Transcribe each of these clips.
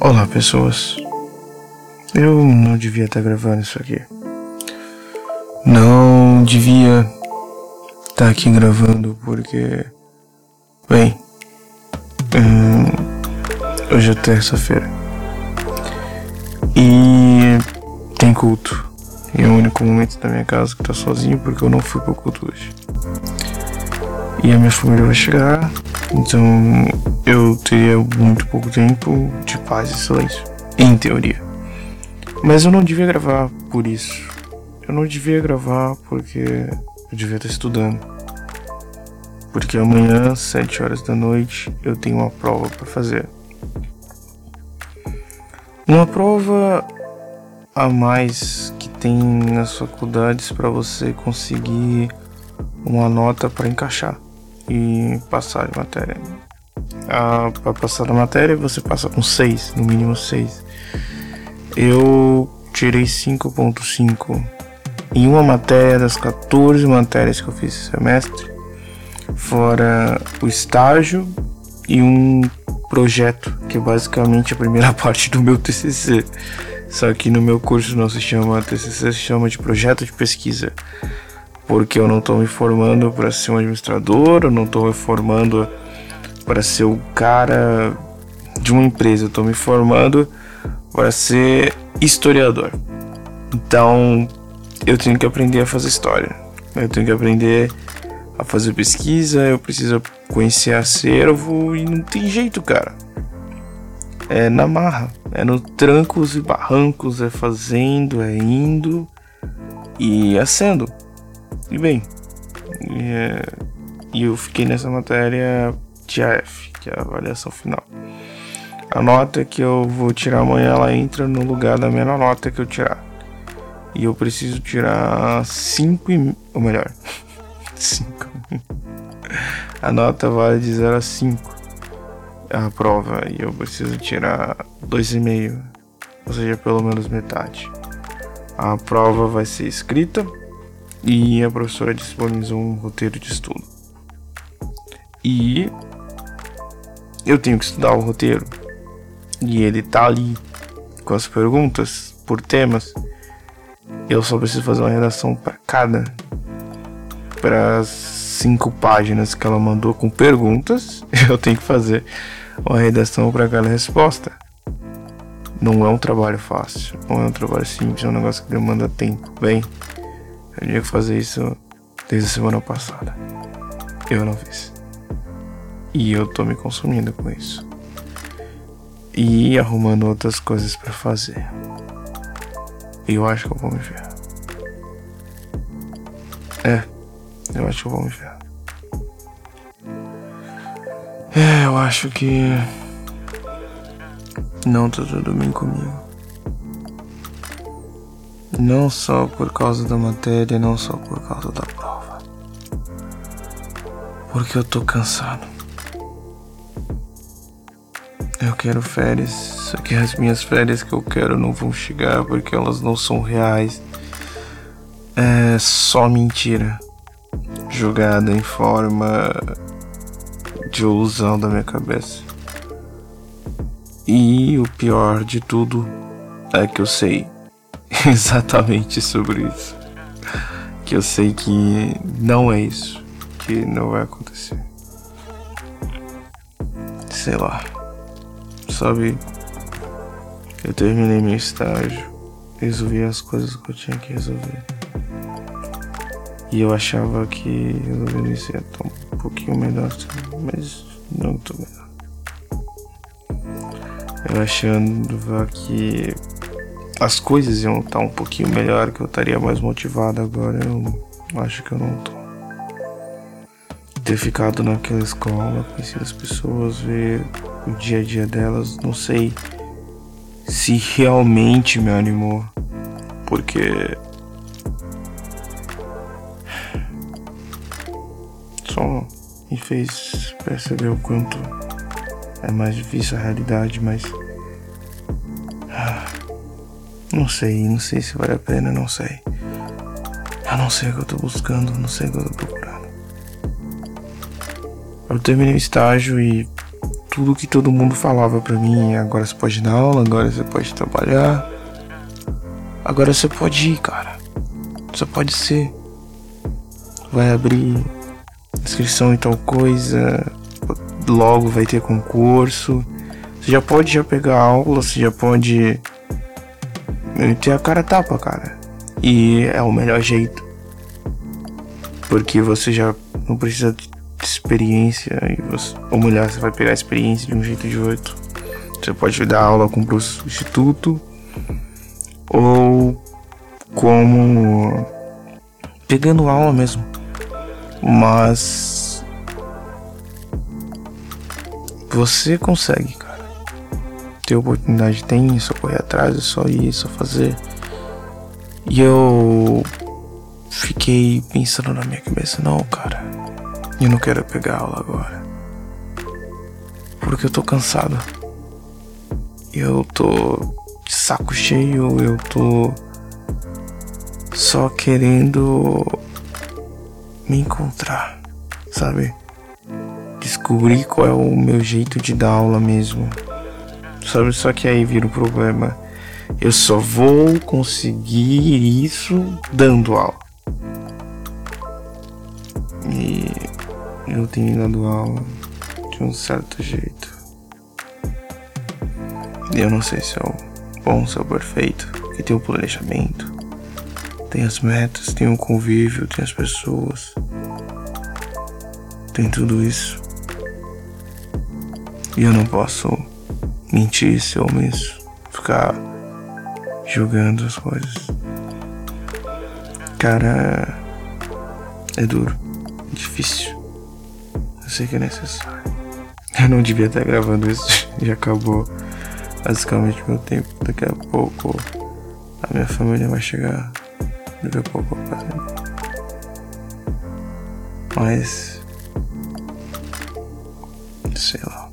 Olá, pessoas. Eu não devia estar gravando isso aqui. Não devia estar aqui gravando porque. Bem. Hum, hoje é terça-feira. E. Tem culto. E é o único momento da minha casa que tá sozinho porque eu não fui pro culto hoje. E a minha família vai chegar. Então eu teria muito pouco tempo de paz e silêncio. Em teoria. Mas eu não devia gravar por isso. Eu não devia gravar porque eu devia estar estudando. Porque amanhã, às 7 horas da noite, eu tenho uma prova para fazer. Uma prova a mais que tem nas faculdades para você conseguir uma nota para encaixar e passar de matéria. Para passar da matéria você passa com 6, no mínimo 6. Eu tirei 5.5 em uma matéria das 14 matérias que eu fiz esse semestre, fora o estágio e um projeto, que é basicamente a primeira parte do meu TCC. Só que no meu curso não se chama TCC, se chama de projeto de pesquisa porque eu não estou me formando para ser um administrador, eu não estou me formando para ser o cara de uma empresa, eu me formando para ser historiador. Então, eu tenho que aprender a fazer história. Eu tenho que aprender a fazer pesquisa, eu preciso conhecer acervo e não tem jeito, cara. É na marra, é no trancos e barrancos, é fazendo, é indo e é sendo. E bem, e, é, e eu fiquei nessa matéria TAF, que é a avaliação final. A nota que eu vou tirar amanhã ela entra no lugar da menor nota que eu tirar. E eu preciso tirar 5 e. Ou melhor, 5. a nota vale de 0 a 5. A prova. E eu preciso tirar 2,5. Ou seja, pelo menos metade. A prova vai ser escrita e a professora disponibilizou um roteiro de estudo. E eu tenho que estudar o roteiro. E ele tá ali com as perguntas por temas. Eu só preciso fazer uma redação para cada para cinco páginas que ela mandou com perguntas, eu tenho que fazer uma redação para cada resposta. Não é um trabalho fácil, não é um trabalho simples, é um negócio que demanda tempo. Bem, eu tinha que fazer isso desde a semana passada. Eu não fiz. E eu tô me consumindo com isso. E arrumando outras coisas para fazer. Eu acho que eu vou me ver. É, eu acho que eu vou me ver. É, eu acho que. Não tá tudo bem comigo. Não só por causa da matéria, não só por causa da prova. Porque eu tô cansado. Eu quero férias, só que as minhas férias que eu quero não vão chegar porque elas não são reais. É só mentira. Jogada em forma de ilusão da minha cabeça. E o pior de tudo é que eu sei exatamente sobre isso. Que eu sei que não é isso. Que não vai acontecer. Sei lá. Sabe? Eu terminei meu estágio. Resolvi as coisas que eu tinha que resolver. E eu achava que resolvendo isso ia estar um pouquinho melhor, mas não tô melhor. Eu achando que as coisas iam estar um pouquinho melhor, que eu estaria mais motivado agora. Eu acho que eu não tô. Ter ficado naquela escola, conhecer as pessoas, ver o dia a dia delas, não sei se realmente me animou. Porque. Só me fez perceber o quanto é mais difícil a realidade, mas. Não sei, não sei se vale a pena, não sei. Eu não sei o que eu tô buscando, não sei o que eu tô procurando. Eu terminei o estágio e tudo que todo mundo falava pra mim. Agora você pode dar aula, agora você pode trabalhar. Agora você pode ir, cara. Você pode ser. Vai abrir inscrição em tal coisa. Logo vai ter concurso. Você já pode já pegar aula, você já pode ter a cara tapa, cara. E é o melhor jeito. Porque você já não precisa experiência e você, ou melhor, você vai pegar a experiência de um jeito ou de outro. Você pode dar aula com o substituto ou como pegando aula mesmo. Mas você consegue, cara. Ter oportunidade tem, só correr atrás, é só ir, é só fazer. E eu fiquei pensando na minha cabeça, não, cara, eu não quero pegar aula agora. Porque eu tô cansado. Eu tô de saco cheio, eu tô só querendo me encontrar, sabe? Descobrir qual é o meu jeito de dar aula mesmo. Sabe? Só que aí vira um problema. Eu só vou conseguir isso dando aula. Eu tenho dado aula de um certo jeito. Eu não sei se é o bom, se é o perfeito, que tem o planejamento, tem as metas, tem o convívio, tem as pessoas, tem tudo isso. E eu não posso mentir se eu mesmo ficar julgando as coisas. Cara, é duro, é difícil. Eu sei que é necessário. Eu não devia estar gravando isso, já acabou basicamente meu tempo. Daqui a pouco a minha família vai chegar. Daqui a pouco eu passo. Mas. Sei lá.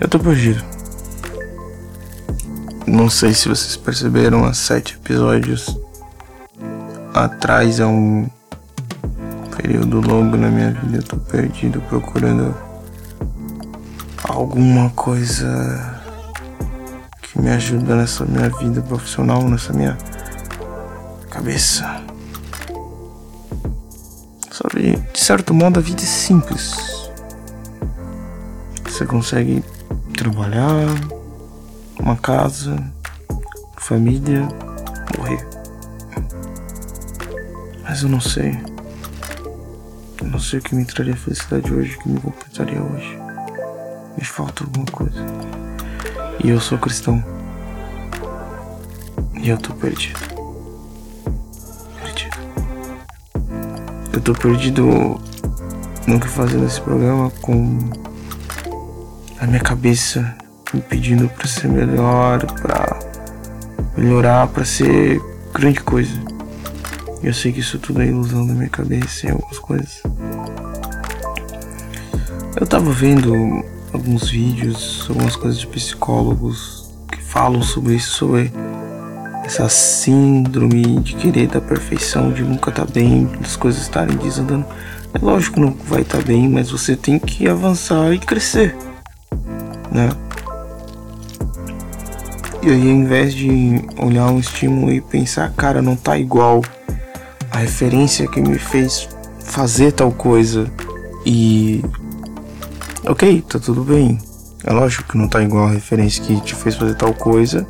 Eu tô perdido. Não sei se vocês perceberam, há sete episódios atrás é um período longo na minha vida. Eu tô perdido procurando alguma coisa que me ajuda nessa minha vida profissional, nessa minha cabeça. Sabe, de certo modo a vida é simples. Você consegue trabalhar, uma casa, família, morrer. Mas eu não sei. Não sei o que me traria felicidade hoje, o que me completaria hoje. Me falta alguma coisa. E eu sou cristão. E eu tô perdido. Perdido. Eu tô perdido no que fazer nesse programa com a minha cabeça me pedindo para ser melhor, para melhorar, para ser grande coisa. Eu sei que isso tudo é ilusão da minha cabeça e algumas coisas. Eu tava vendo alguns vídeos, algumas coisas de psicólogos que falam sobre isso, sobre essa síndrome de querer da perfeição, de nunca estar tá bem, das coisas estarem desandando. É lógico que não vai estar tá bem, mas você tem que avançar e crescer, né? E aí, ao invés de olhar um estímulo e pensar, cara, não tá igual a referência que me fez fazer tal coisa e ok, tá tudo bem. É lógico que não tá igual a referência que te fez fazer tal coisa,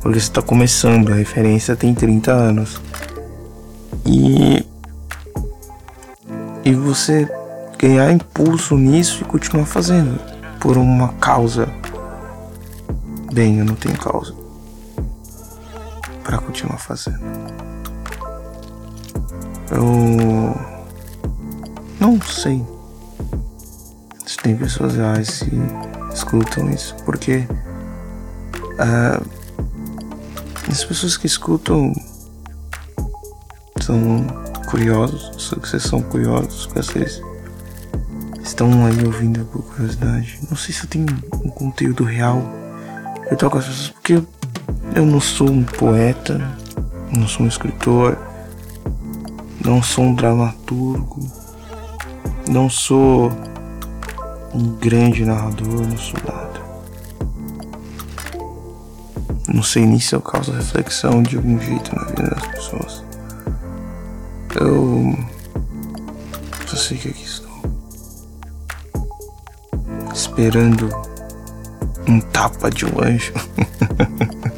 porque você tá começando, a referência tem 30 anos. E e você ganhar impulso nisso e continuar fazendo por uma causa Bem, eu não tenho causa para continuar fazendo. Eu não sei se tem pessoas reais que escutam isso, porque uh, as pessoas que escutam são curiosos, vocês são curiosos, vocês estão aí ouvindo por curiosidade. Não sei se eu tenho um conteúdo real eu toco as pessoas porque eu não sou um poeta, não sou um escritor, não sou um dramaturgo, não sou um grande narrador, não sou nada. Não sei nem se eu causo reflexão de algum jeito na vida das pessoas. Eu só sei que aqui estou. Esperando um tapa de um anjo.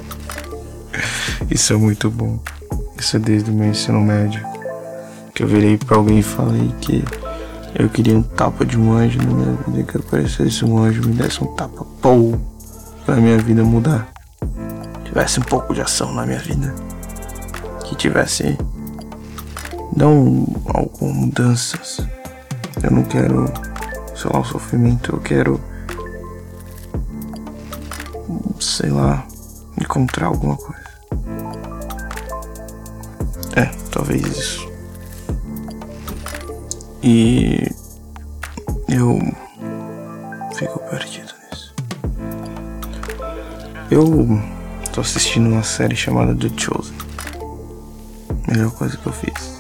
Isso é muito bom. Isso é desde o meu ensino médio. Que eu virei pra alguém e falei que eu queria um tapa de um anjo na minha vida. Que aparecesse um anjo me desse um tapa pou pra minha vida mudar. Tivesse um pouco de ação na minha vida. Que tivesse. Não algumas mudanças. Eu não quero, sei lá, o sofrimento. Eu quero. Sei lá, encontrar alguma coisa. É, talvez isso. E eu fico perdido nisso. Eu tô assistindo uma série chamada The Chosen. Melhor coisa que eu fiz.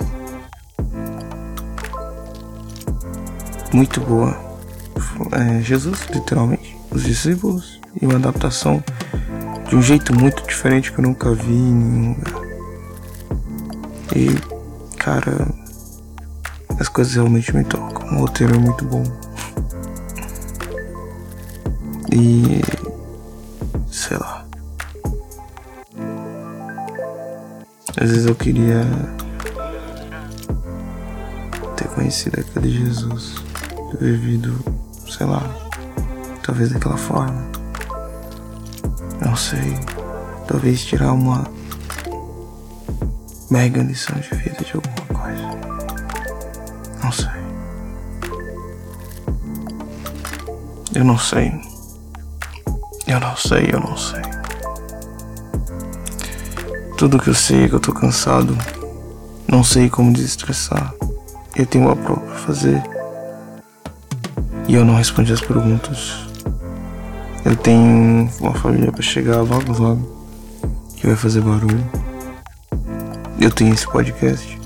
Muito boa. É, Jesus, literalmente. Os discípulos e uma adaptação de um jeito muito diferente que eu nunca vi em nenhum lugar. E, cara, as coisas realmente me tocam. O roteiro é muito bom. E. sei lá. Às vezes eu queria ter conhecido aquele Jesus, ter vivido, sei lá, talvez daquela forma. Não sei. Talvez tirar uma mega lição de vida de alguma Eu não sei. Eu não sei, eu não sei. Tudo que eu sei é que eu tô cansado. Não sei como desestressar. Eu tenho uma prova pra fazer. E eu não respondi as perguntas. Eu tenho uma família para chegar logo logo. Que vai fazer barulho eu tenho esse podcast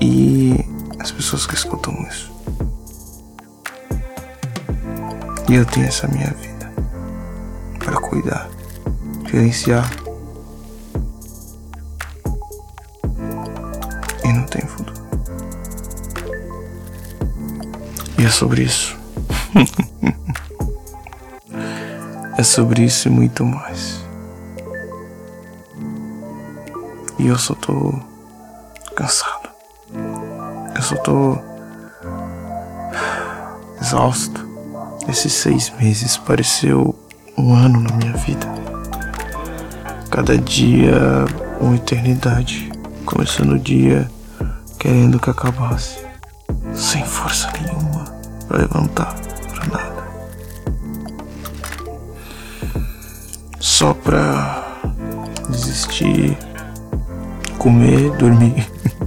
e as pessoas que escutam isso. E eu tenho essa minha vida para cuidar, gerenciar. E não tem futuro. E é sobre isso. é sobre isso e muito mais. E eu só tô cansado. Eu só tô exausto. Esses seis meses pareceu um ano na minha vida. Cada dia uma eternidade. Começando o dia querendo que acabasse. Sem força nenhuma para levantar para nada. Só pra desistir comer, dormir.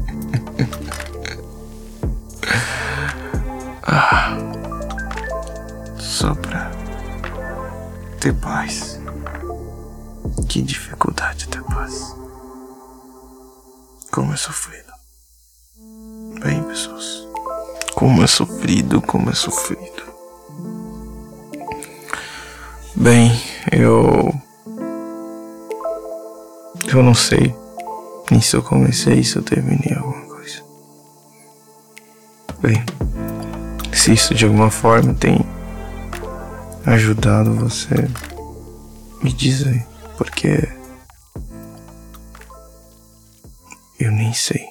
ter paz. Que dificuldade ter paz. Como é sofrido. Bem, pessoas. Como é sofrido, como é sofrido. Bem, eu. Eu não sei nem se eu comecei, se eu terminei alguma coisa. Bem, se isso de alguma forma tem ajudado você, me diz aí, porque eu nem sei.